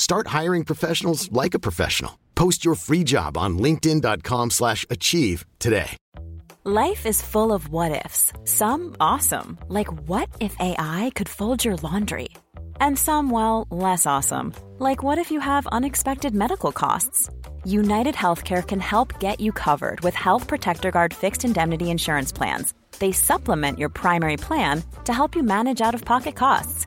Start hiring professionals like a professional. Post your free job on linkedin.com/achieve slash achieve today. Life is full of what ifs. Some awesome, like what if AI could fold your laundry? And some, well, less awesome, like what if you have unexpected medical costs? United Healthcare can help get you covered with Health Protector Guard fixed indemnity insurance plans. They supplement your primary plan to help you manage out of pocket costs.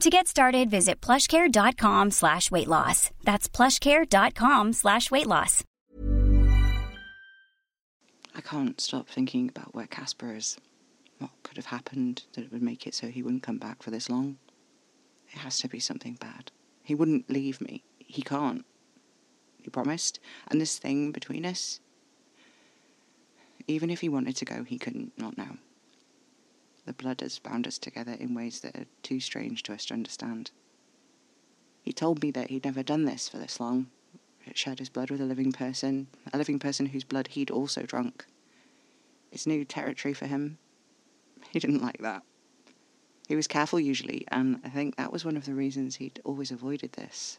To get started, visit plushcare.com slash weight loss. That's plushcare.com slash weight loss. I can't stop thinking about where Casper is. What could have happened that would make it so he wouldn't come back for this long? It has to be something bad. He wouldn't leave me. He can't. He promised. And this thing between us, even if he wanted to go, he couldn't, not now. The blood has bound us together in ways that are too strange to us to understand. He told me that he'd never done this for this long. Shared his blood with a living person, a living person whose blood he'd also drunk. It's new territory for him. He didn't like that. He was careful usually, and I think that was one of the reasons he'd always avoided this.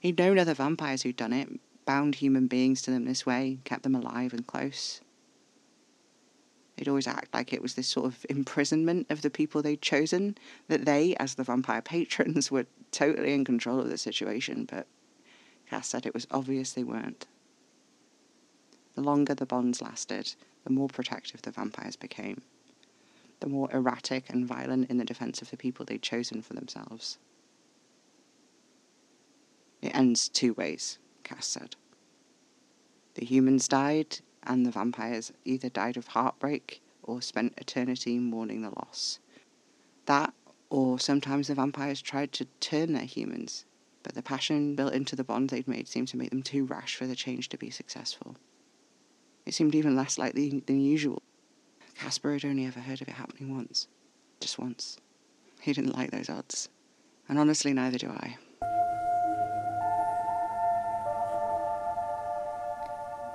He'd known other vampires who'd done it, bound human beings to them this way, kept them alive and close. They'd always act like it was this sort of imprisonment of the people they'd chosen, that they, as the vampire patrons, were totally in control of the situation, but Cass said it was obvious they weren't. The longer the bonds lasted, the more protective the vampires became, the more erratic and violent in the defense of the people they'd chosen for themselves. It ends two ways, Cass said. The humans died, and the vampires either died of heartbreak or spent eternity mourning the loss. That, or sometimes the vampires tried to turn their humans, but the passion built into the bond they'd made seemed to make them too rash for the change to be successful. It seemed even less likely than usual. Casper had only ever heard of it happening once. Just once. He didn't like those odds. And honestly, neither do I.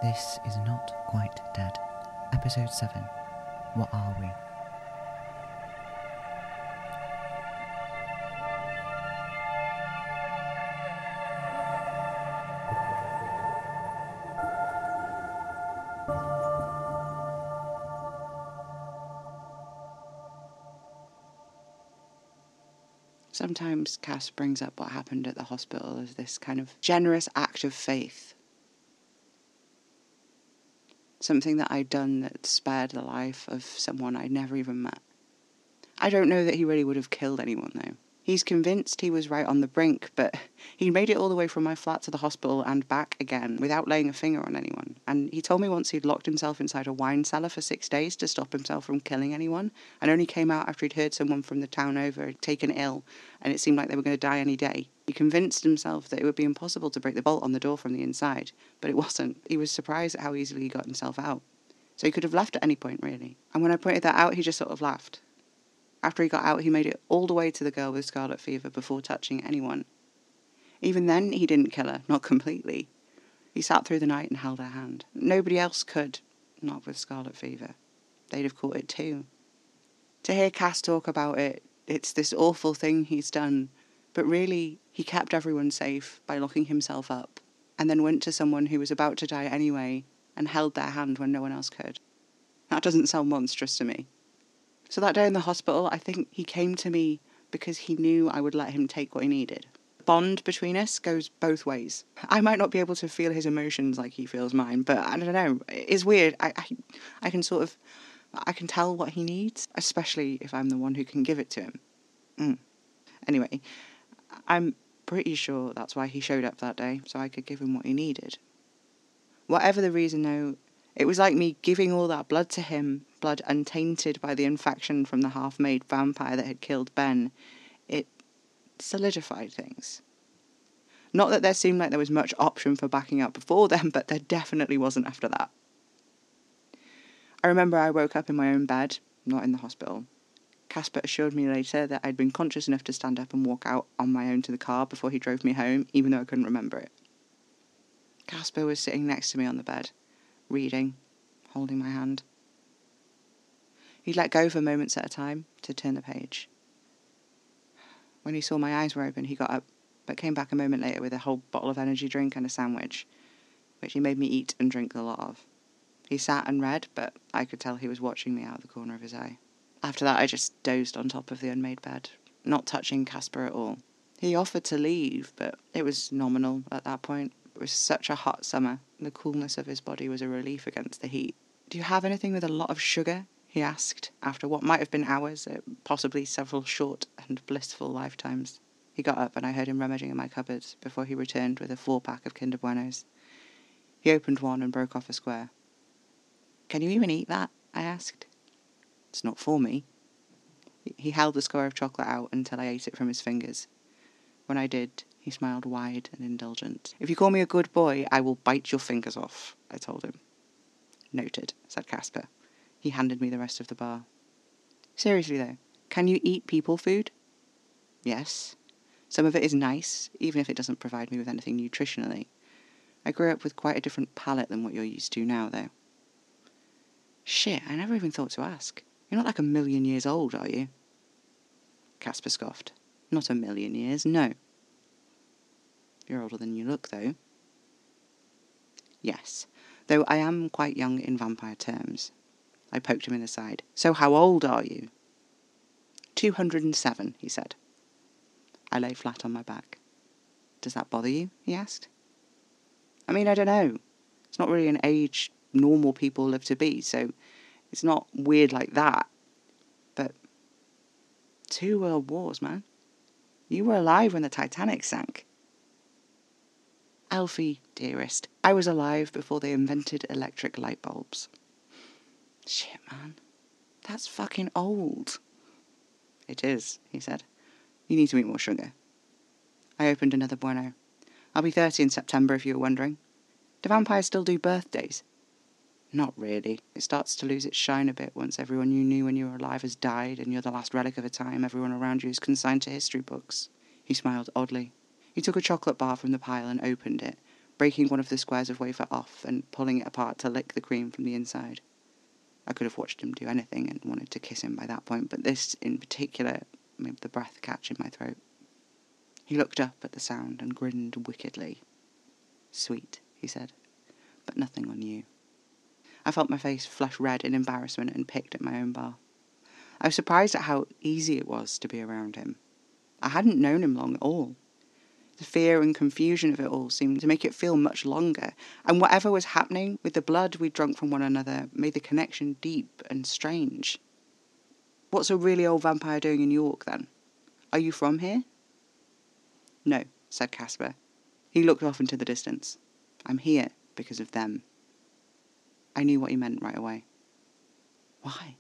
This is Not Quite Dead, Episode 7 What Are We? Sometimes Cass brings up what happened at the hospital as this kind of generous act of faith. Something that I'd done that spared the life of someone I'd never even met. I don't know that he really would have killed anyone, though. He's convinced he was right on the brink, but he made it all the way from my flat to the hospital and back again without laying a finger on anyone. And he told me once he'd locked himself inside a wine cellar for six days to stop himself from killing anyone, and only came out after he'd heard someone from the town over taken ill, and it seemed like they were going to die any day. Convinced himself that it would be impossible to break the bolt on the door from the inside, but it wasn't. He was surprised at how easily he got himself out. So he could have left at any point, really. And when I pointed that out, he just sort of laughed. After he got out, he made it all the way to the girl with scarlet fever before touching anyone. Even then, he didn't kill her, not completely. He sat through the night and held her hand. Nobody else could, not with scarlet fever. They'd have caught it too. To hear Cass talk about it, it's this awful thing he's done, but really, he kept everyone safe by locking himself up, and then went to someone who was about to die anyway and held their hand when no one else could. That doesn't sound monstrous to me. So that day in the hospital, I think he came to me because he knew I would let him take what he needed. The bond between us goes both ways. I might not be able to feel his emotions like he feels mine, but I don't know. It's weird. I, I, I can sort of, I can tell what he needs, especially if I'm the one who can give it to him. Mm. Anyway, I'm pretty sure that's why he showed up that day, so I could give him what he needed. Whatever the reason, though, it was like me giving all that blood to him, blood untainted by the infection from the half made vampire that had killed Ben. It solidified things. Not that there seemed like there was much option for backing up before then, but there definitely wasn't after that. I remember I woke up in my own bed, not in the hospital. Casper assured me later that I'd been conscious enough to stand up and walk out on my own to the car before he drove me home, even though I couldn't remember it. Casper was sitting next to me on the bed reading, holding my hand. He let go for moments at a time to turn the page. When he saw my eyes were open, he got up, but came back a moment later with a whole bottle of energy drink and a sandwich, which he made me eat and drink a lot of. He sat and read, but I could tell he was watching me out of the corner of his eye. After that, I just dozed on top of the unmade bed, not touching Casper at all. He offered to leave, but it was nominal at that point. It was such a hot summer. The coolness of his body was a relief against the heat. Do you have anything with a lot of sugar? he asked, after what might have been hours, possibly several short and blissful lifetimes. He got up and I heard him rummaging in my cupboards before he returned with a four pack of Kinder Buenos. He opened one and broke off a square. Can you even eat that? I asked. It's not for me. He held the square of chocolate out until I ate it from his fingers. When I did, he smiled wide and indulgent. If you call me a good boy, I will bite your fingers off, I told him. Noted, said Casper. He handed me the rest of the bar. Seriously, though, can you eat people food? Yes. Some of it is nice, even if it doesn't provide me with anything nutritionally. I grew up with quite a different palate than what you're used to now, though. Shit, I never even thought to ask. You're not like a million years old, are you? Casper scoffed. Not a million years, no. You're older than you look, though. Yes, though I am quite young in vampire terms. I poked him in the side. So how old are you? Two hundred and seven, he said. I lay flat on my back. Does that bother you? he asked. I mean, I don't know. It's not really an age normal people live to be, so it's not weird like that. But two world wars, man. You were alive when the Titanic sank. Alfie, dearest, I was alive before they invented electric light bulbs. Shit, man. That's fucking old. It is, he said. You need to eat more sugar. I opened another bueno. I'll be 30 in September if you were wondering. Do vampires still do birthdays? Not really. It starts to lose its shine a bit once everyone you knew when you were alive has died and you're the last relic of a time everyone around you is consigned to history books. He smiled oddly. He took a chocolate bar from the pile and opened it, breaking one of the squares of wafer off and pulling it apart to lick the cream from the inside. I could have watched him do anything and wanted to kiss him by that point, but this in particular made the breath catch in my throat. He looked up at the sound and grinned wickedly. Sweet, he said, but nothing on you. I felt my face flush red in embarrassment and picked at my own bar. I was surprised at how easy it was to be around him. I hadn't known him long at all. The fear and confusion of it all seemed to make it feel much longer, and whatever was happening with the blood we'd drunk from one another made the connection deep and strange. What's a really old vampire doing in York then? Are you from here? No, said Casper. He looked off into the distance. I'm here because of them. I knew what he meant right away. Why?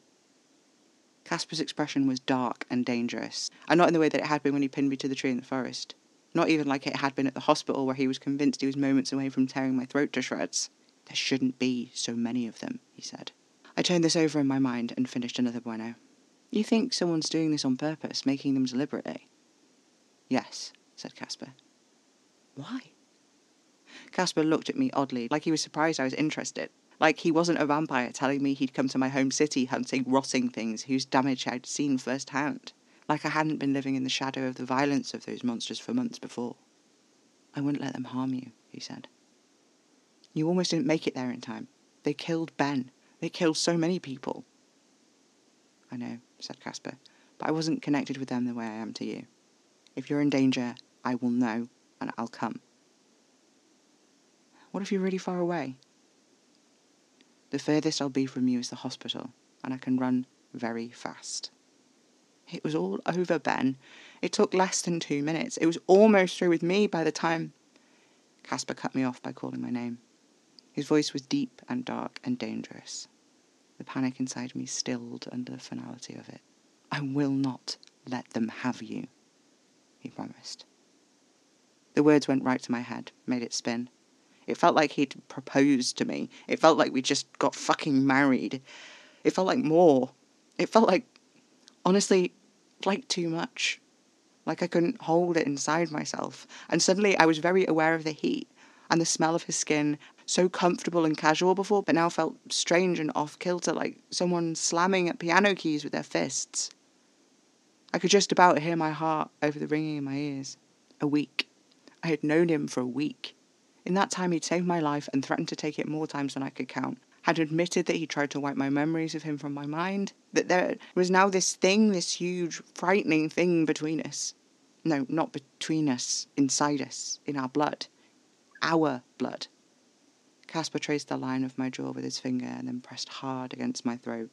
Casper's expression was dark and dangerous, and not in the way that it had been when he pinned me to the tree in the forest. Not even like it had been at the hospital where he was convinced he was moments away from tearing my throat to shreds. There shouldn't be so many of them, he said. I turned this over in my mind and finished another bueno. You think someone's doing this on purpose, making them deliberately? Eh? Yes, said Casper. Why? Casper looked at me oddly, like he was surprised I was interested. Like he wasn't a vampire telling me he'd come to my home city hunting rotting things whose damage I'd seen firsthand. Like I hadn't been living in the shadow of the violence of those monsters for months before. I wouldn't let them harm you, he said. You almost didn't make it there in time. They killed Ben. They killed so many people. I know, said Casper, but I wasn't connected with them the way I am to you. If you're in danger, I will know, and I'll come. What if you're really far away? The furthest I'll be from you is the hospital, and I can run very fast. It was all over, Ben. It took less than two minutes. It was almost through with me by the time. Casper cut me off by calling my name. His voice was deep and dark and dangerous. The panic inside me stilled under the finality of it. I will not let them have you, he promised. The words went right to my head, made it spin. It felt like he'd proposed to me. It felt like we just got fucking married. It felt like more. It felt like, honestly, like too much. Like I couldn't hold it inside myself. And suddenly I was very aware of the heat and the smell of his skin, so comfortable and casual before, but now felt strange and off kilter, like someone slamming at piano keys with their fists. I could just about hear my heart over the ringing in my ears. A week. I had known him for a week. In that time, he'd saved my life and threatened to take it more times than I could count. Had admitted that he tried to wipe my memories of him from my mind. That there was now this thing, this huge, frightening thing between us. No, not between us, inside us, in our blood. Our blood. Casper traced the line of my jaw with his finger and then pressed hard against my throat.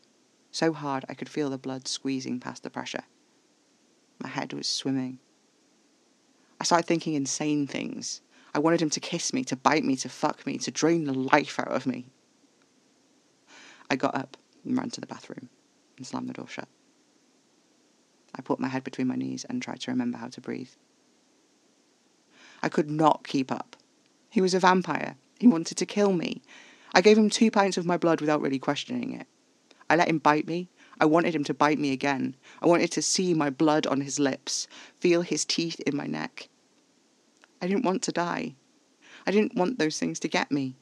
So hard I could feel the blood squeezing past the pressure. My head was swimming. I started thinking insane things. I wanted him to kiss me, to bite me, to fuck me, to drain the life out of me. I got up and ran to the bathroom and slammed the door shut. I put my head between my knees and tried to remember how to breathe. I could not keep up. He was a vampire. He wanted to kill me. I gave him two pints of my blood without really questioning it. I let him bite me. I wanted him to bite me again. I wanted to see my blood on his lips, feel his teeth in my neck. I didn't want to die. I didn't want those things to get me.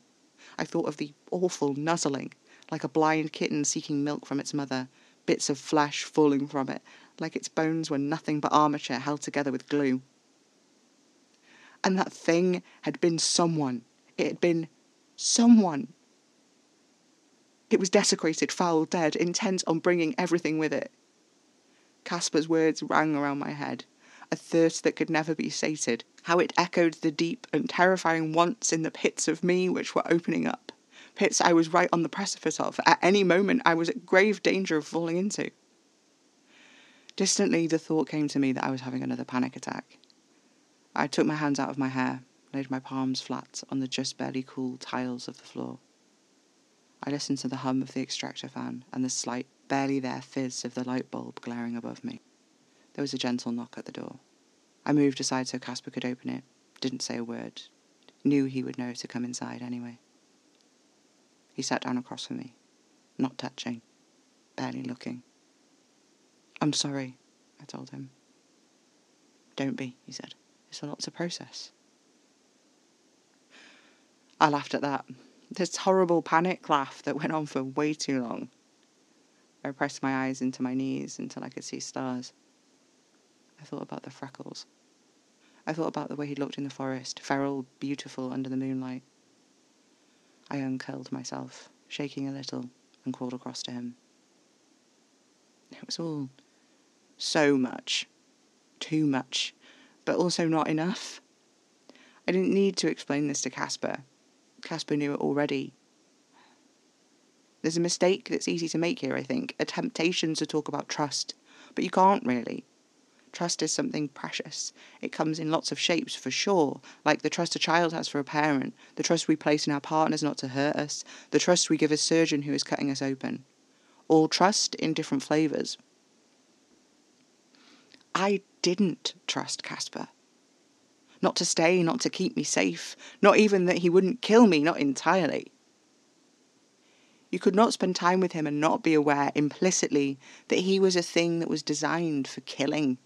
I thought of the awful nuzzling, like a blind kitten seeking milk from its mother, bits of flesh falling from it, like its bones were nothing but armature held together with glue. And that thing had been someone. It had been someone. It was desecrated, foul, dead, intent on bringing everything with it. Casper's words rang around my head a thirst that could never be sated, how it echoed the deep and terrifying wants in the pits of me which were opening up, pits I was right on the precipice of, at any moment I was at grave danger of falling into. Distantly, the thought came to me that I was having another panic attack. I took my hands out of my hair, laid my palms flat on the just barely cool tiles of the floor. I listened to the hum of the extractor fan and the slight, barely there fizz of the light bulb glaring above me. There was a gentle knock at the door. I moved aside so Casper could open it, didn't say a word, knew he would know to come inside anyway. He sat down across from me, not touching, barely looking. I'm sorry, I told him. Don't be, he said. It's a lot to process. I laughed at that. This horrible panic laugh that went on for way too long. I pressed my eyes into my knees until I could see stars. I thought about the freckles. I thought about the way he looked in the forest, feral, beautiful under the moonlight. I uncurled myself, shaking a little, and crawled across to him. It was all so much. Too much. But also not enough. I didn't need to explain this to Casper. Casper knew it already. There's a mistake that's easy to make here, I think, a temptation to talk about trust, but you can't really. Trust is something precious. It comes in lots of shapes for sure, like the trust a child has for a parent, the trust we place in our partners not to hurt us, the trust we give a surgeon who is cutting us open. All trust in different flavours. I didn't trust Casper. Not to stay, not to keep me safe, not even that he wouldn't kill me, not entirely. You could not spend time with him and not be aware implicitly that he was a thing that was designed for killing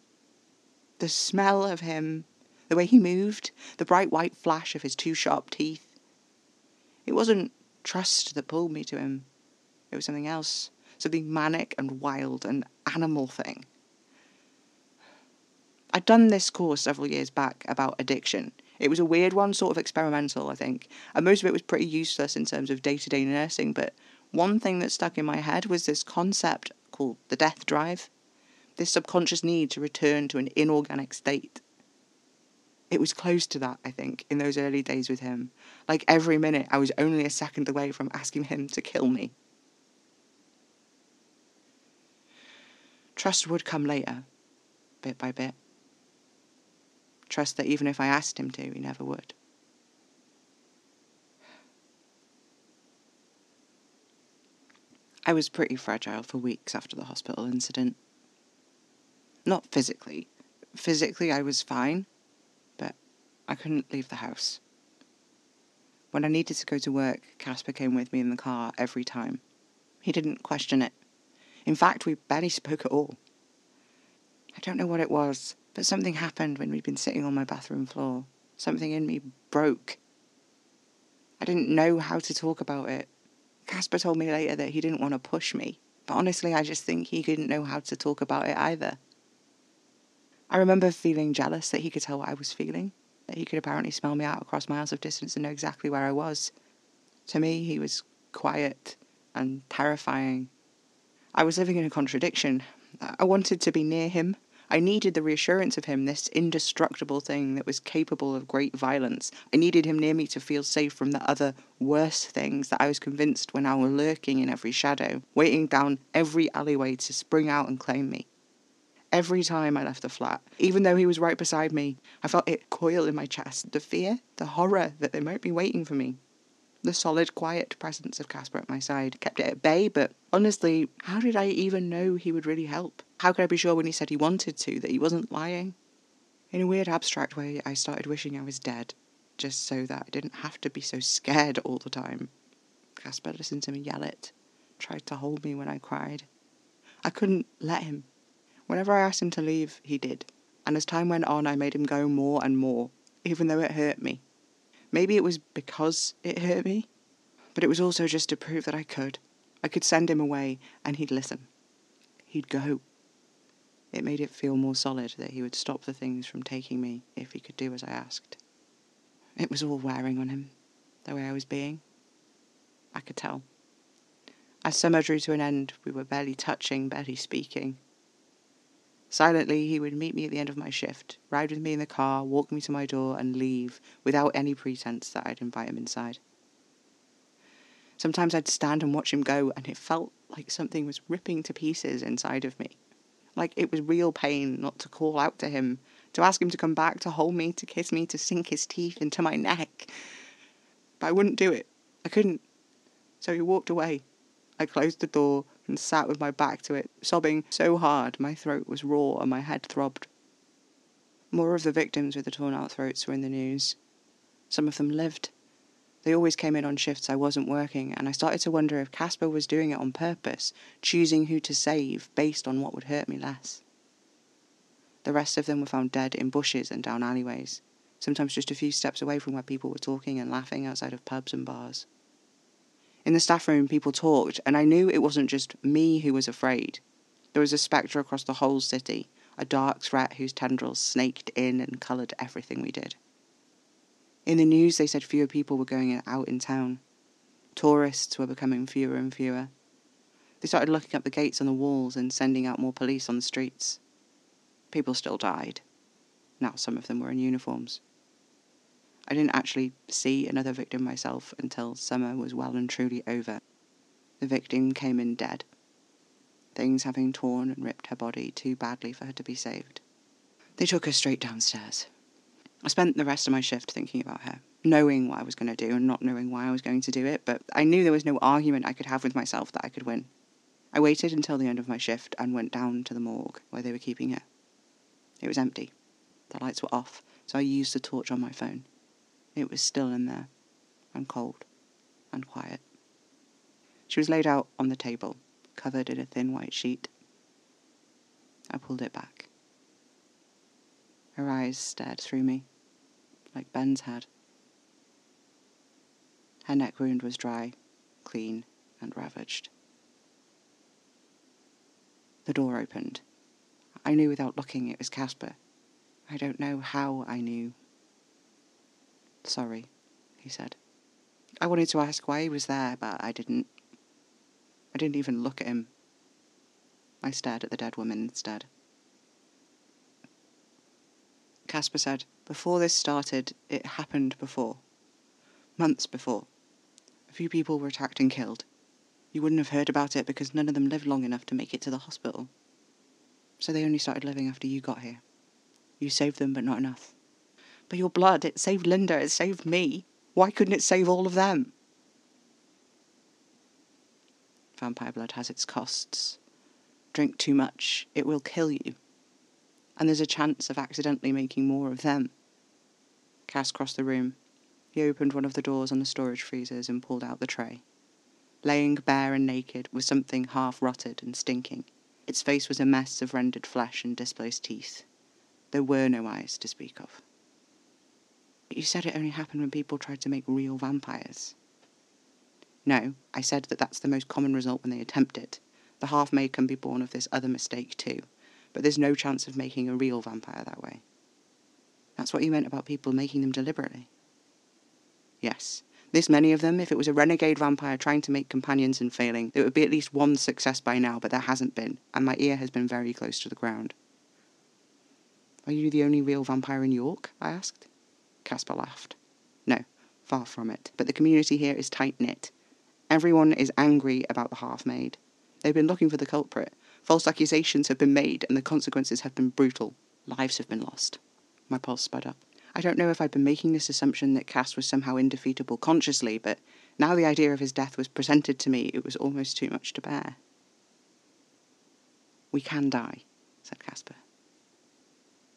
the smell of him, the way he moved, the bright white flash of his two sharp teeth. It wasn't trust that pulled me to him. It was something else, something manic and wild, an animal thing. I'd done this course several years back about addiction. It was a weird one, sort of experimental, I think, and most of it was pretty useless in terms of day to day nursing. But one thing that stuck in my head was this concept called the death drive this subconscious need to return to an inorganic state. It was close to that, I think, in those early days with him. Like every minute, I was only a second away from asking him to kill me. Trust would come later, bit by bit. Trust that even if I asked him to, he never would. I was pretty fragile for weeks after the hospital incident. Not physically. Physically, I was fine, but I couldn't leave the house. When I needed to go to work, Casper came with me in the car every time. He didn't question it. In fact, we barely spoke at all. I don't know what it was, but something happened when we'd been sitting on my bathroom floor. Something in me broke. I didn't know how to talk about it. Casper told me later that he didn't want to push me, but honestly, I just think he didn't know how to talk about it either. I remember feeling jealous that he could tell what I was feeling, that he could apparently smell me out across miles of distance and know exactly where I was. To me, he was quiet and terrifying. I was living in a contradiction. I wanted to be near him. I needed the reassurance of him, this indestructible thing that was capable of great violence. I needed him near me to feel safe from the other worse things that I was convinced were now lurking in every shadow, waiting down every alleyway to spring out and claim me every time I left the flat. Even though he was right beside me, I felt it coil in my chest the fear, the horror that they might be waiting for me. The solid, quiet presence of Casper at my side kept it at bay, but honestly, how did I even know he would really help? How could I be sure when he said he wanted to that he wasn't lying? In a weird, abstract way, I started wishing I was dead, just so that I didn't have to be so scared all the time. Casper listened to me yell it, tried to hold me when I cried. I couldn't let him. Whenever I asked him to leave, he did, and as time went on, I made him go more and more, even though it hurt me. Maybe it was because it hurt me, but it was also just to prove that I could. I could send him away, and he'd listen. He'd go. It made it feel more solid that he would stop the things from taking me if he could do as I asked. It was all wearing on him, the way I was being. I could tell. As summer drew to an end, we were barely touching, barely speaking. Silently, he would meet me at the end of my shift, ride with me in the car, walk me to my door, and leave without any pretense that I'd invite him inside. Sometimes I'd stand and watch him go, and it felt like something was ripping to pieces inside of me. Like it was real pain not to call out to him, to ask him to come back, to hold me, to kiss me, to sink his teeth into my neck. But I wouldn't do it. I couldn't. So he walked away. I closed the door and sat with my back to it, sobbing so hard my throat was raw and my head throbbed. More of the victims with the torn out throats were in the news. Some of them lived. They always came in on shifts I wasn't working, and I started to wonder if Casper was doing it on purpose, choosing who to save based on what would hurt me less. The rest of them were found dead in bushes and down alleyways, sometimes just a few steps away from where people were talking and laughing outside of pubs and bars. In the staff room, people talked, and I knew it wasn't just me who was afraid. There was a spectre across the whole city, a dark threat whose tendrils snaked in and coloured everything we did. In the news, they said fewer people were going out in town. Tourists were becoming fewer and fewer. They started looking up the gates on the walls and sending out more police on the streets. People still died. Now, some of them were in uniforms. I didn't actually see another victim myself until summer was well and truly over. The victim came in dead, things having torn and ripped her body too badly for her to be saved. They took her straight downstairs. I spent the rest of my shift thinking about her, knowing what I was going to do and not knowing why I was going to do it, but I knew there was no argument I could have with myself that I could win. I waited until the end of my shift and went down to the morgue where they were keeping her. It was empty. The lights were off, so I used the torch on my phone. It was still in there, and cold, and quiet. She was laid out on the table, covered in a thin white sheet. I pulled it back. Her eyes stared through me, like Ben's had. Her neck wound was dry, clean, and ravaged. The door opened. I knew without looking it was Casper. I don't know how I knew. Sorry, he said. I wanted to ask why he was there, but I didn't. I didn't even look at him. I stared at the dead woman instead. Casper said, Before this started, it happened before. Months before. A few people were attacked and killed. You wouldn't have heard about it because none of them lived long enough to make it to the hospital. So they only started living after you got here. You saved them, but not enough. But your blood, it saved Linda, it saved me. Why couldn't it save all of them? Vampire blood has its costs. Drink too much, it will kill you. And there's a chance of accidentally making more of them. Cass crossed the room. He opened one of the doors on the storage freezers and pulled out the tray. Laying bare and naked was something half rotted and stinking. Its face was a mess of rendered flesh and displaced teeth. There were no eyes to speak of. You said it only happened when people tried to make real vampires. No, I said that that's the most common result when they attempt it. The half made can be born of this other mistake too, but there's no chance of making a real vampire that way. That's what you meant about people making them deliberately. Yes, this many of them, if it was a renegade vampire trying to make companions and failing, there would be at least one success by now, but there hasn't been, and my ear has been very close to the ground. Are you the only real vampire in York? I asked. Casper laughed. No, far from it, but the community here is tight knit. Everyone is angry about the half made. They've been looking for the culprit. False accusations have been made, and the consequences have been brutal. Lives have been lost. My pulse sped up. I don't know if I'd been making this assumption that Cass was somehow indefeatable consciously, but now the idea of his death was presented to me, it was almost too much to bear. We can die, said Casper.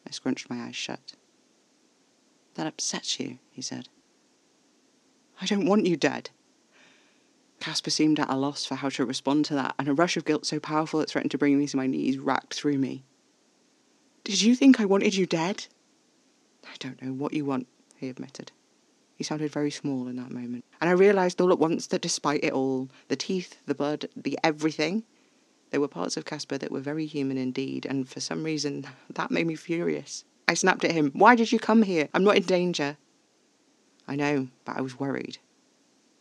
I scrunched my eyes shut. That upsets you, he said. I don't want you dead. Casper seemed at a loss for how to respond to that, and a rush of guilt so powerful it threatened to bring me to my knees racked through me. Did you think I wanted you dead? I don't know what you want, he admitted. He sounded very small in that moment, and I realised all at once that despite it all the teeth, the blood, the everything there were parts of Casper that were very human indeed, and for some reason that made me furious. I snapped at him. Why did you come here? I'm not in danger. I know, but I was worried.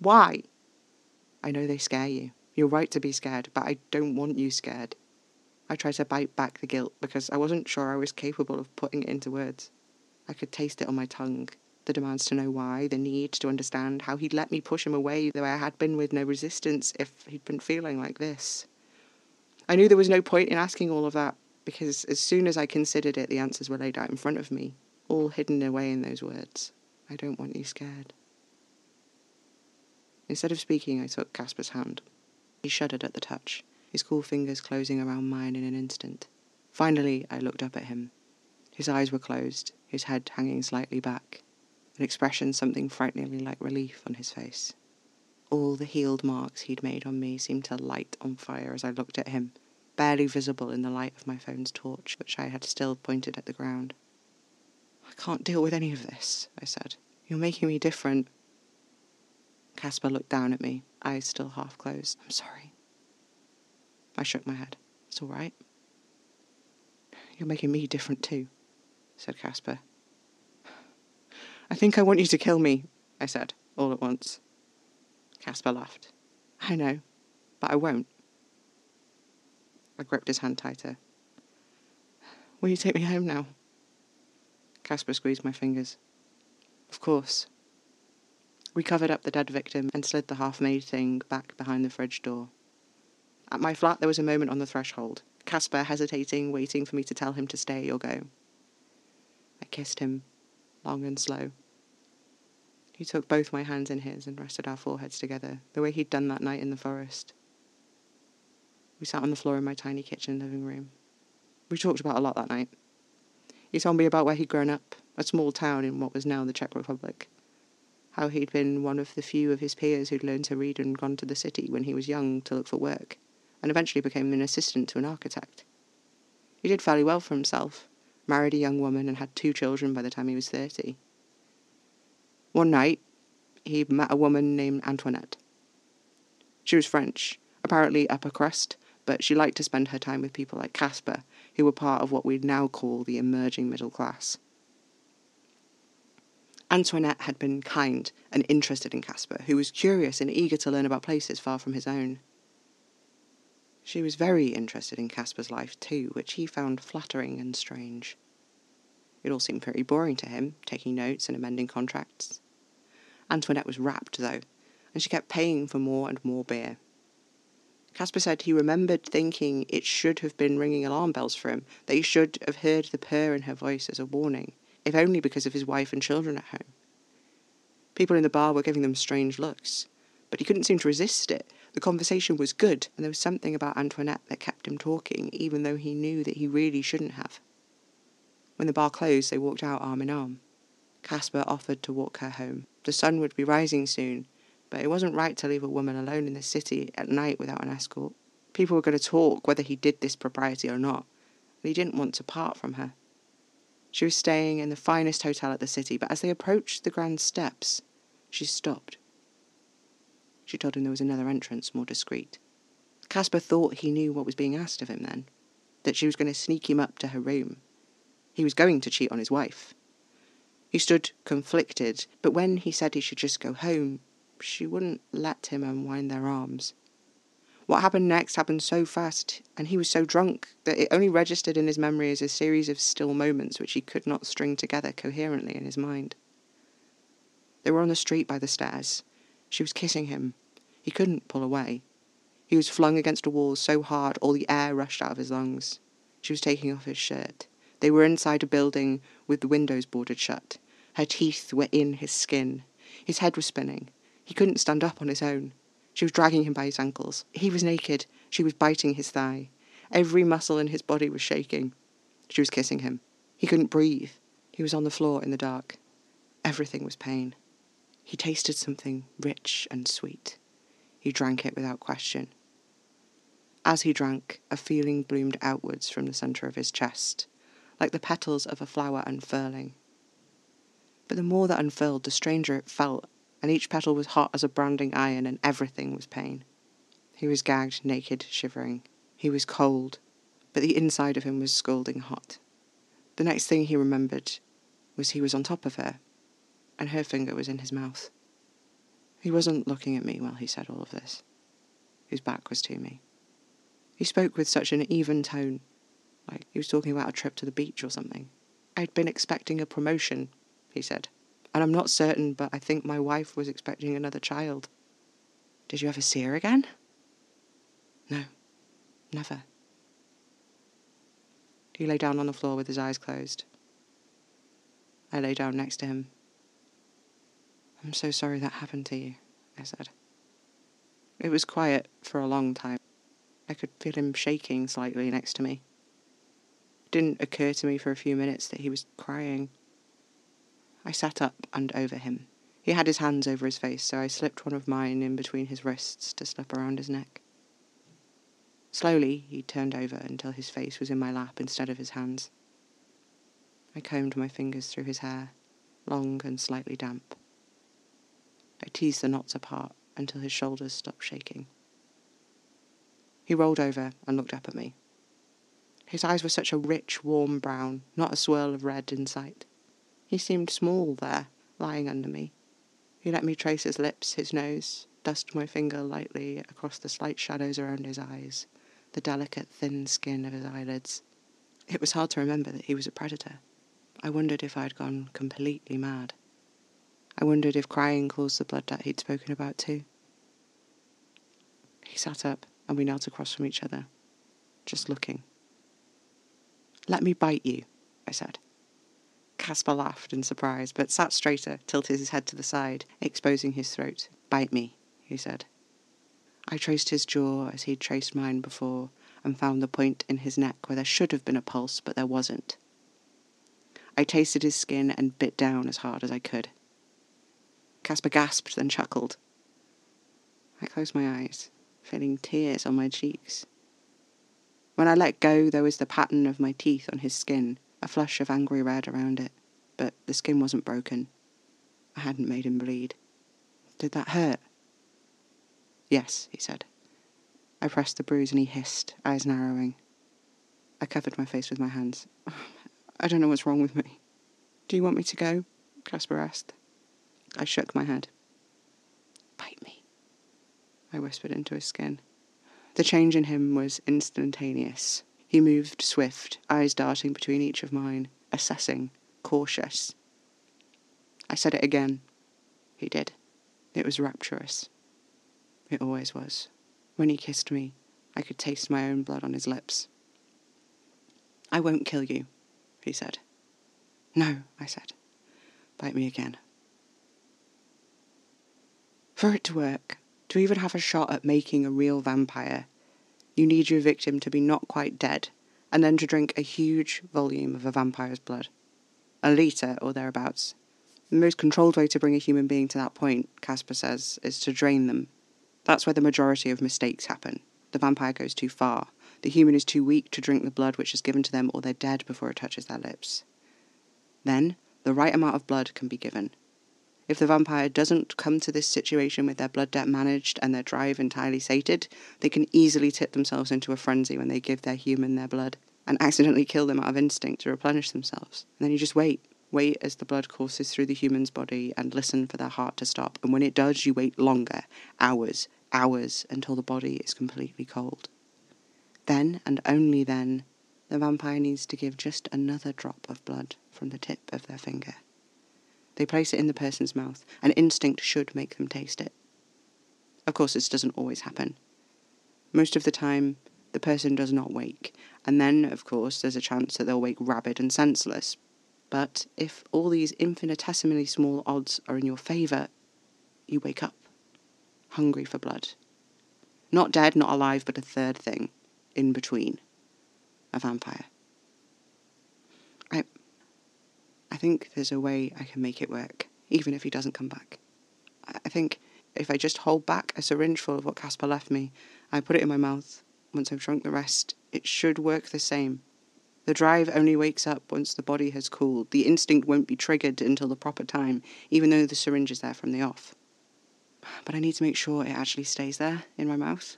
Why? I know they scare you. You're right to be scared, but I don't want you scared. I tried to bite back the guilt because I wasn't sure I was capable of putting it into words. I could taste it on my tongue. The demands to know why, the need to understand how he'd let me push him away, the way I had been with no resistance if he'd been feeling like this. I knew there was no point in asking all of that, because as soon as I considered it, the answers were laid out in front of me, all hidden away in those words. I don't want you scared. Instead of speaking, I took Casper's hand. He shuddered at the touch, his cool fingers closing around mine in an instant. Finally, I looked up at him. His eyes were closed, his head hanging slightly back, an expression something frighteningly like relief on his face. All the healed marks he'd made on me seemed to light on fire as I looked at him, barely visible in the light of my phone's torch, which I had still pointed at the ground. I can't deal with any of this, I said. You're making me different. Casper looked down at me, eyes still half closed. I'm sorry. I shook my head. It's all right. You're making me different too, said Casper. I think I want you to kill me, I said, all at once. Casper laughed. I know, but I won't. I gripped his hand tighter. Will you take me home now? Casper squeezed my fingers. Of course. We covered up the dead victim and slid the half made thing back behind the fridge door. At my flat, there was a moment on the threshold, Casper hesitating, waiting for me to tell him to stay or go. I kissed him, long and slow. He took both my hands in his and rested our foreheads together, the way he'd done that night in the forest. We sat on the floor in my tiny kitchen living room. We talked about a lot that night. He told me about where he'd grown up, a small town in what was now the Czech Republic. How he'd been one of the few of his peers who'd learned to read and gone to the city when he was young to look for work, and eventually became an assistant to an architect. He did fairly well for himself, married a young woman, and had two children by the time he was 30. One night, he met a woman named Antoinette. She was French, apparently upper crust, but she liked to spend her time with people like Casper, who were part of what we'd now call the emerging middle class. Antoinette had been kind and interested in Casper, who was curious and eager to learn about places far from his own. She was very interested in Casper's life too, which he found flattering and strange. It all seemed very boring to him, taking notes and amending contracts. Antoinette was rapt, though, and she kept paying for more and more beer. Casper said he remembered thinking it should have been ringing alarm bells for him, that he should have heard the purr in her voice as a warning, if only because of his wife and children at home. People in the bar were giving them strange looks, but he couldn't seem to resist it. The conversation was good, and there was something about Antoinette that kept him talking, even though he knew that he really shouldn't have. When the bar closed, they walked out arm in arm. Casper offered to walk her home. The sun would be rising soon, but it wasn't right to leave a woman alone in the city at night without an escort. People were going to talk whether he did this propriety or not, and he didn't want to part from her. She was staying in the finest hotel at the city, but as they approached the grand steps, she stopped. She told him there was another entrance, more discreet. Casper thought he knew what was being asked of him then, that she was going to sneak him up to her room. He was going to cheat on his wife. He stood conflicted, but when he said he should just go home, she wouldn't let him unwind their arms. What happened next happened so fast, and he was so drunk that it only registered in his memory as a series of still moments which he could not string together coherently in his mind. They were on the street by the stairs. She was kissing him. He couldn't pull away. He was flung against a wall so hard all the air rushed out of his lungs. She was taking off his shirt. They were inside a building with the windows boarded shut. Her teeth were in his skin. His head was spinning. He couldn't stand up on his own. She was dragging him by his ankles. He was naked. She was biting his thigh. Every muscle in his body was shaking. She was kissing him. He couldn't breathe. He was on the floor in the dark. Everything was pain. He tasted something rich and sweet. He drank it without question. As he drank, a feeling bloomed outwards from the centre of his chest, like the petals of a flower unfurling. But the more that unfurled, the stranger it felt and each petal was hot as a branding iron, and everything was pain. He was gagged, naked, shivering. He was cold, but the inside of him was scalding hot. The next thing he remembered was he was on top of her, and her finger was in his mouth. He wasn't looking at me while he said all of this. His back was to me. He spoke with such an even tone, like he was talking about a trip to the beach or something. I'd been expecting a promotion, he said. And I'm not certain, but I think my wife was expecting another child. Did you ever see her again? No, never. He lay down on the floor with his eyes closed. I lay down next to him. I'm so sorry that happened to you, I said. It was quiet for a long time. I could feel him shaking slightly next to me. It didn't occur to me for a few minutes that he was crying. I sat up and over him. He had his hands over his face, so I slipped one of mine in between his wrists to slip around his neck. Slowly, he turned over until his face was in my lap instead of his hands. I combed my fingers through his hair, long and slightly damp. I teased the knots apart until his shoulders stopped shaking. He rolled over and looked up at me. His eyes were such a rich, warm brown, not a swirl of red in sight. He seemed small there, lying under me. He let me trace his lips, his nose, dust my finger lightly across the slight shadows around his eyes, the delicate, thin skin of his eyelids. It was hard to remember that he was a predator. I wondered if I'd gone completely mad. I wondered if crying caused the blood that he'd spoken about too. He sat up and we knelt across from each other, just looking. Let me bite you, I said. Casper laughed in surprise, but sat straighter, tilted his head to the side, exposing his throat. Bite me, he said. I traced his jaw as he'd traced mine before, and found the point in his neck where there should have been a pulse, but there wasn't. I tasted his skin and bit down as hard as I could. Casper gasped, then chuckled. I closed my eyes, feeling tears on my cheeks. When I let go, there was the pattern of my teeth on his skin, a flush of angry red around it, but the skin wasn't broken. I hadn't made him bleed. Did that hurt? Yes, he said. I pressed the bruise and he hissed, eyes narrowing. I covered my face with my hands. I don't know what's wrong with me. Do you want me to go? Casper asked. I shook my head. Bite me, I whispered into his skin. The change in him was instantaneous. He moved swift, eyes darting between each of mine, assessing, cautious. I said it again. He did. It was rapturous. It always was. When he kissed me, I could taste my own blood on his lips. I won't kill you, he said. No, I said. Bite me again. For it to work, to even have a shot at making a real vampire, you need your victim to be not quite dead, and then to drink a huge volume of a vampire's blood. A litre or thereabouts. The most controlled way to bring a human being to that point, Casper says, is to drain them. That's where the majority of mistakes happen. The vampire goes too far. The human is too weak to drink the blood which is given to them, or they're dead before it touches their lips. Then, the right amount of blood can be given. If the vampire doesn't come to this situation with their blood debt managed and their drive entirely sated, they can easily tip themselves into a frenzy when they give their human their blood and accidentally kill them out of instinct to replenish themselves. And then you just wait. Wait as the blood courses through the human's body and listen for their heart to stop. And when it does, you wait longer hours, hours until the body is completely cold. Then, and only then, the vampire needs to give just another drop of blood from the tip of their finger. They place it in the person's mouth, and instinct should make them taste it. Of course, this doesn't always happen. Most of the time, the person does not wake, and then, of course, there's a chance that they'll wake rabid and senseless. But if all these infinitesimally small odds are in your favour, you wake up, hungry for blood. Not dead, not alive, but a third thing, in between. A vampire. I I think there's a way I can make it work, even if he doesn't come back. I think if I just hold back a syringe full of what Casper left me, I put it in my mouth, once I've drunk the rest, it should work the same. The drive only wakes up once the body has cooled. The instinct won't be triggered until the proper time, even though the syringe is there from the off. But I need to make sure it actually stays there in my mouth,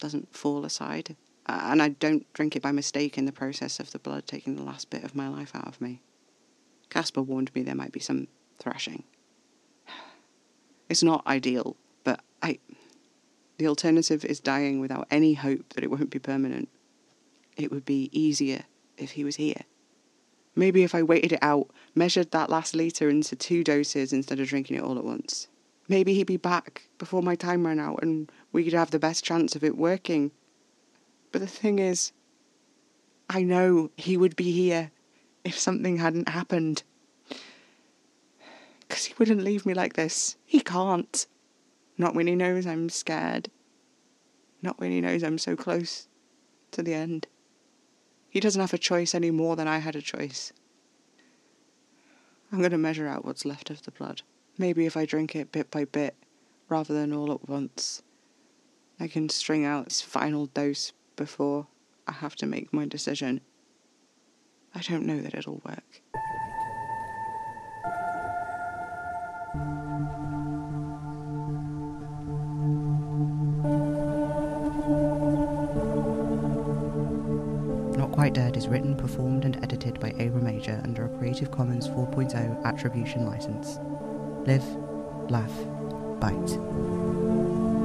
doesn't fall aside, and I don't drink it by mistake in the process of the blood taking the last bit of my life out of me. Casper warned me there might be some thrashing. It's not ideal, but I. The alternative is dying without any hope that it won't be permanent. It would be easier if he was here. Maybe if I waited it out, measured that last litre into two doses instead of drinking it all at once. Maybe he'd be back before my time ran out and we could have the best chance of it working. But the thing is, I know he would be here if something hadn't happened. Because he wouldn't leave me like this. He can't. Not when he knows I'm scared. Not when he knows I'm so close to the end. He doesn't have a choice any more than I had a choice. I'm going to measure out what's left of the blood. Maybe if I drink it bit by bit, rather than all at once, I can string out this final dose before I have to make my decision. I don't know that it'll work. Not Quite Dead is written, performed, and edited by Ava Major under a Creative Commons 4.0 attribution license. Live, laugh, bite.